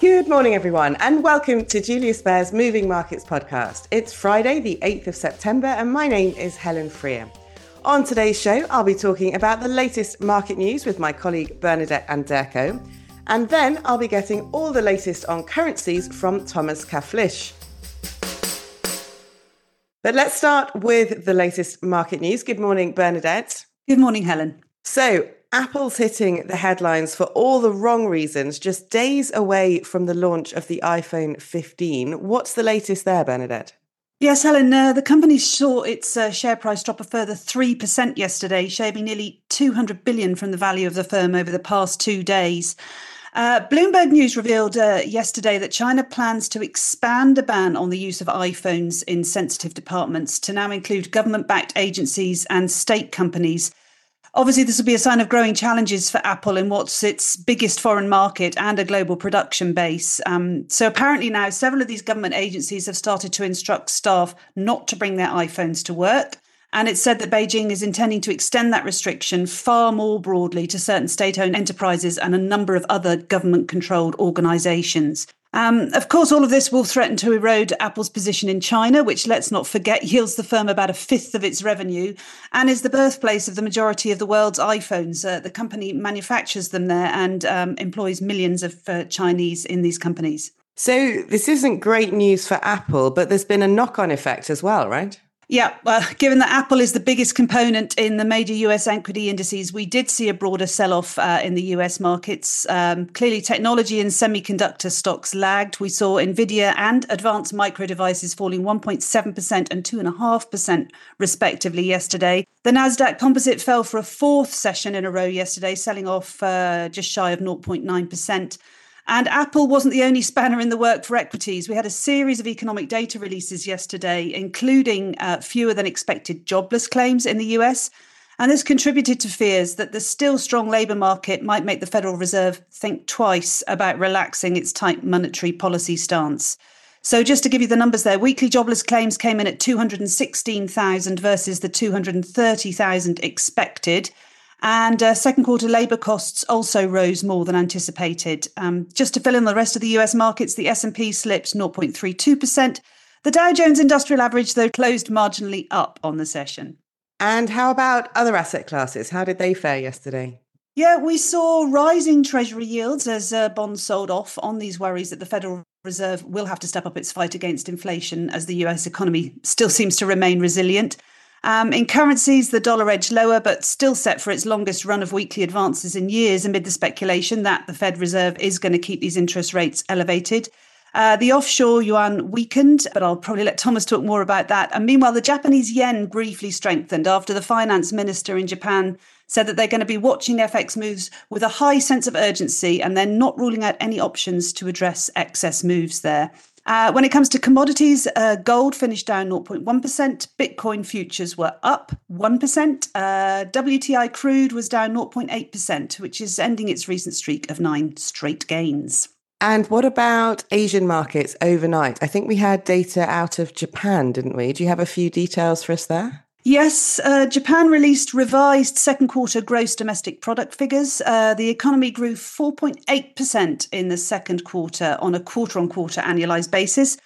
Good morning, everyone, and welcome to Julius Baer's Moving Markets podcast. It's Friday, the 8th of September, and my name is Helen Freer. On today's show, I'll be talking about the latest market news with my colleague Bernadette Anderko, and then I'll be getting all the latest on currencies from Thomas Caflisch. But let's start with the latest market news. Good morning, Bernadette. Good morning, Helen. So, Apple's hitting the headlines for all the wrong reasons, just days away from the launch of the iPhone 15. What's the latest there, Bernadette? Yes, Helen, uh, the company saw its uh, share price drop a further 3% yesterday, shaving nearly 200 billion from the value of the firm over the past two days. Uh, Bloomberg News revealed uh, yesterday that China plans to expand a ban on the use of iPhones in sensitive departments to now include government backed agencies and state companies. Obviously, this will be a sign of growing challenges for Apple in what's its biggest foreign market and a global production base. Um, so, apparently, now several of these government agencies have started to instruct staff not to bring their iPhones to work. And it's said that Beijing is intending to extend that restriction far more broadly to certain state owned enterprises and a number of other government controlled organizations. Um, of course, all of this will threaten to erode Apple's position in China, which, let's not forget, yields the firm about a fifth of its revenue and is the birthplace of the majority of the world's iPhones. Uh, the company manufactures them there and um, employs millions of uh, Chinese in these companies. So, this isn't great news for Apple, but there's been a knock on effect as well, right? Yeah, well, given that Apple is the biggest component in the major US equity indices, we did see a broader sell off uh, in the US markets. Um, clearly, technology and semiconductor stocks lagged. We saw Nvidia and advanced micro devices falling 1.7% and 2.5%, respectively, yesterday. The NASDAQ composite fell for a fourth session in a row yesterday, selling off uh, just shy of 0.9%. And Apple wasn't the only spanner in the work for equities. We had a series of economic data releases yesterday, including uh, fewer than expected jobless claims in the US. And this contributed to fears that the still strong labour market might make the Federal Reserve think twice about relaxing its tight monetary policy stance. So, just to give you the numbers there, weekly jobless claims came in at 216,000 versus the 230,000 expected. And uh, second quarter labour costs also rose more than anticipated. Um, just to fill in the rest of the US markets, the S&P slipped 0.32%. The Dow Jones Industrial Average, though, closed marginally up on the session. And how about other asset classes? How did they fare yesterday? Yeah, we saw rising Treasury yields as uh, bonds sold off on these worries that the Federal Reserve will have to step up its fight against inflation as the US economy still seems to remain resilient. Um, in currencies, the dollar edged lower, but still set for its longest run of weekly advances in years amid the speculation that the Fed Reserve is going to keep these interest rates elevated. Uh, the offshore yuan weakened, but I'll probably let Thomas talk more about that. And meanwhile, the Japanese yen briefly strengthened after the finance minister in Japan said that they're going to be watching FX moves with a high sense of urgency and they're not ruling out any options to address excess moves there. Uh, when it comes to commodities, uh, gold finished down 0.1%. Bitcoin futures were up 1%. Uh, WTI crude was down 0.8%, which is ending its recent streak of nine straight gains. And what about Asian markets overnight? I think we had data out of Japan, didn't we? Do you have a few details for us there? Yes, uh, Japan released revised second quarter gross domestic product figures. Uh, the economy grew 4.8% in the second quarter on a quarter on quarter annualized basis.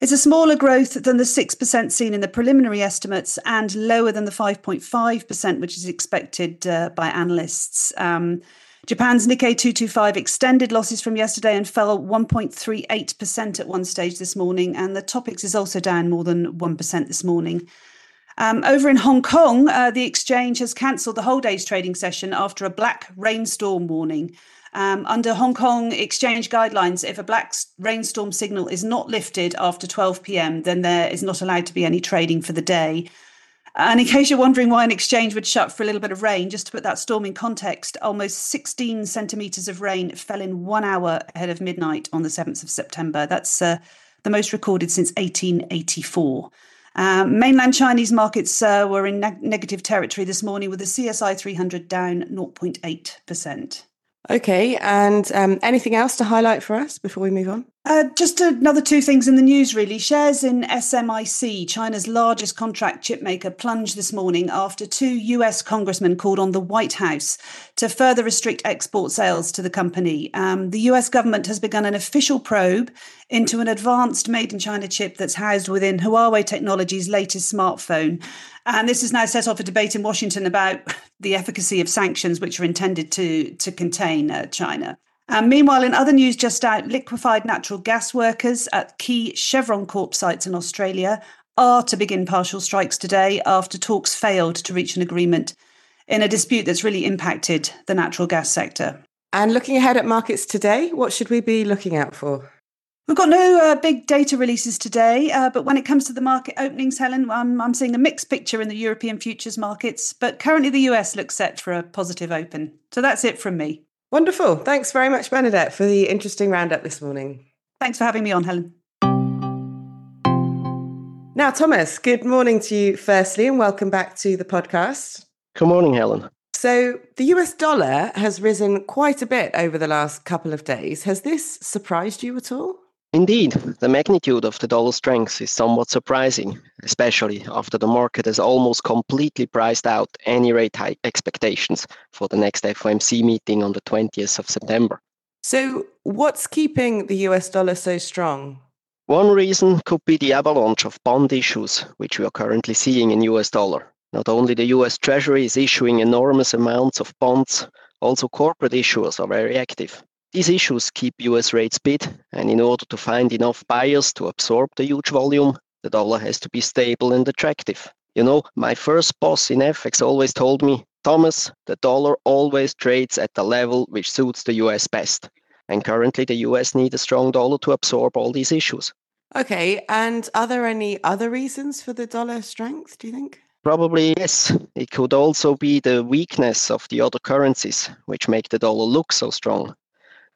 It's a smaller growth than the 6% seen in the preliminary estimates and lower than the 5.5%, which is expected uh, by analysts. Um, Japan's Nikkei 225 extended losses from yesterday and fell 1.38% at one stage this morning, and the Topix is also down more than 1% this morning. Um, over in Hong Kong, uh, the exchange has cancelled the whole day's trading session after a black rainstorm warning. Um, under Hong Kong exchange guidelines, if a black rainstorm signal is not lifted after 12 pm, then there is not allowed to be any trading for the day. And in case you're wondering why an exchange would shut for a little bit of rain, just to put that storm in context, almost 16 centimetres of rain fell in one hour ahead of midnight on the 7th of September. That's uh, the most recorded since 1884. Um, mainland Chinese markets uh, were in ne- negative territory this morning with the CSI 300 down 0.8%. Okay, and um, anything else to highlight for us before we move on? Uh, just another two things in the news, really. Shares in SMIC, China's largest contract chipmaker, plunged this morning after two US congressmen called on the White House to further restrict export sales to the company. Um, the US government has begun an official probe into an advanced made in China chip that's housed within Huawei Technologies' latest smartphone. And this has now set off a debate in Washington about the efficacy of sanctions which are intended to, to contain uh, China. And meanwhile, in other news just out, liquefied natural gas workers at key Chevron Corp sites in Australia are to begin partial strikes today after talks failed to reach an agreement in a dispute that's really impacted the natural gas sector. And looking ahead at markets today, what should we be looking out for? We've got no uh, big data releases today, uh, but when it comes to the market openings, Helen, I'm, I'm seeing a mixed picture in the European futures markets, but currently the US looks set for a positive open. So that's it from me. Wonderful. Thanks very much, Bernadette, for the interesting roundup this morning. Thanks for having me on, Helen. Now, Thomas, good morning to you, firstly, and welcome back to the podcast. Good morning, Helen. So, the US dollar has risen quite a bit over the last couple of days. Has this surprised you at all? Indeed, the magnitude of the dollar strength is somewhat surprising, especially after the market has almost completely priced out any rate hike expectations for the next FOMC meeting on the 20th of September. So, what's keeping the US dollar so strong? One reason could be the avalanche of bond issues, which we are currently seeing in US dollar. Not only the US Treasury is issuing enormous amounts of bonds, also corporate issuers are very active. These issues keep US rates bid, and in order to find enough buyers to absorb the huge volume, the dollar has to be stable and attractive. You know, my first boss in FX always told me, Thomas, the dollar always trades at the level which suits the US best. And currently, the US need a strong dollar to absorb all these issues. Okay, and are there any other reasons for the dollar strength, do you think? Probably yes. It could also be the weakness of the other currencies, which make the dollar look so strong.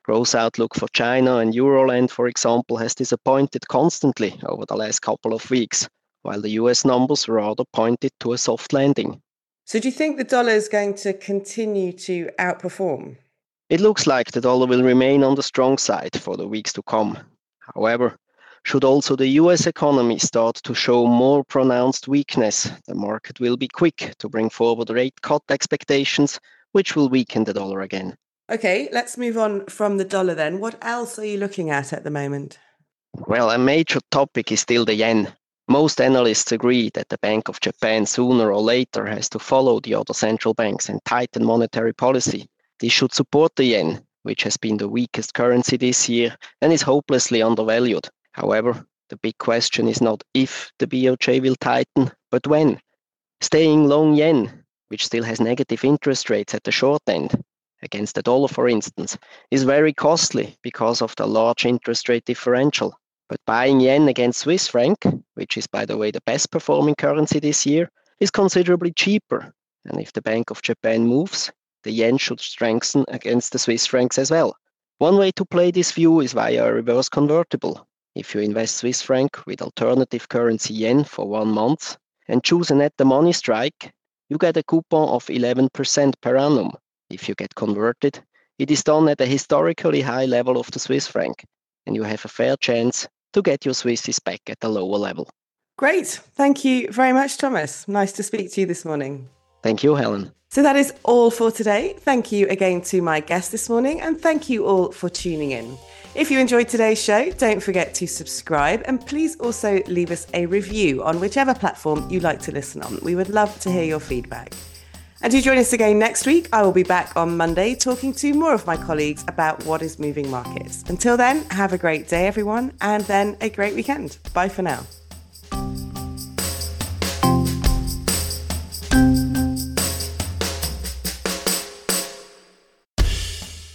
Growth outlook for China and Euroland, for example, has disappointed constantly over the last couple of weeks, while the US numbers rather pointed to a soft landing. So, do you think the dollar is going to continue to outperform? It looks like the dollar will remain on the strong side for the weeks to come. However, should also the US economy start to show more pronounced weakness, the market will be quick to bring forward rate cut expectations, which will weaken the dollar again. Okay, let's move on from the dollar then. What else are you looking at at the moment? Well, a major topic is still the yen. Most analysts agree that the Bank of Japan sooner or later has to follow the other central banks and tighten monetary policy. This should support the yen, which has been the weakest currency this year and is hopelessly undervalued. However, the big question is not if the BOJ will tighten, but when. Staying long yen, which still has negative interest rates at the short end, against the dollar, for instance, is very costly because of the large interest rate differential. But buying yen against Swiss franc, which is, by the way, the best performing currency this year, is considerably cheaper. And if the Bank of Japan moves, the yen should strengthen against the Swiss francs as well. One way to play this view is via a reverse convertible. If you invest Swiss franc with alternative currency yen for one month and choose an at the money strike, you get a coupon of 11% per annum, if you get converted, it is done at a historically high level of the Swiss franc, and you have a fair chance to get your Swissies back at a lower level. Great. Thank you very much, Thomas. Nice to speak to you this morning. Thank you, Helen. So that is all for today. Thank you again to my guest this morning, and thank you all for tuning in. If you enjoyed today's show, don't forget to subscribe and please also leave us a review on whichever platform you like to listen on. We would love to hear your feedback. And do join us again next week. I will be back on Monday talking to more of my colleagues about what is moving markets. Until then, have a great day, everyone, and then a great weekend. Bye for now.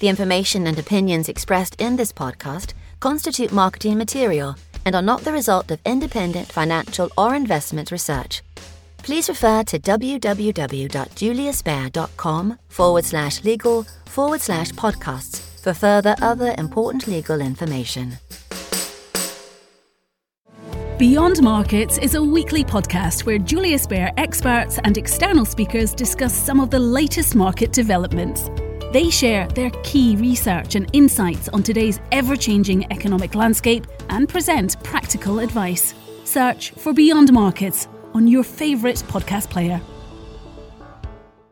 The information and opinions expressed in this podcast constitute marketing material and are not the result of independent financial or investment research please refer to www.juliusbaer.com forward slash legal forward slash podcasts for further other important legal information. Beyond Markets is a weekly podcast where Julius Baer experts and external speakers discuss some of the latest market developments. They share their key research and insights on today's ever changing economic landscape and present practical advice. Search for Beyond Markets on your favourite podcast player.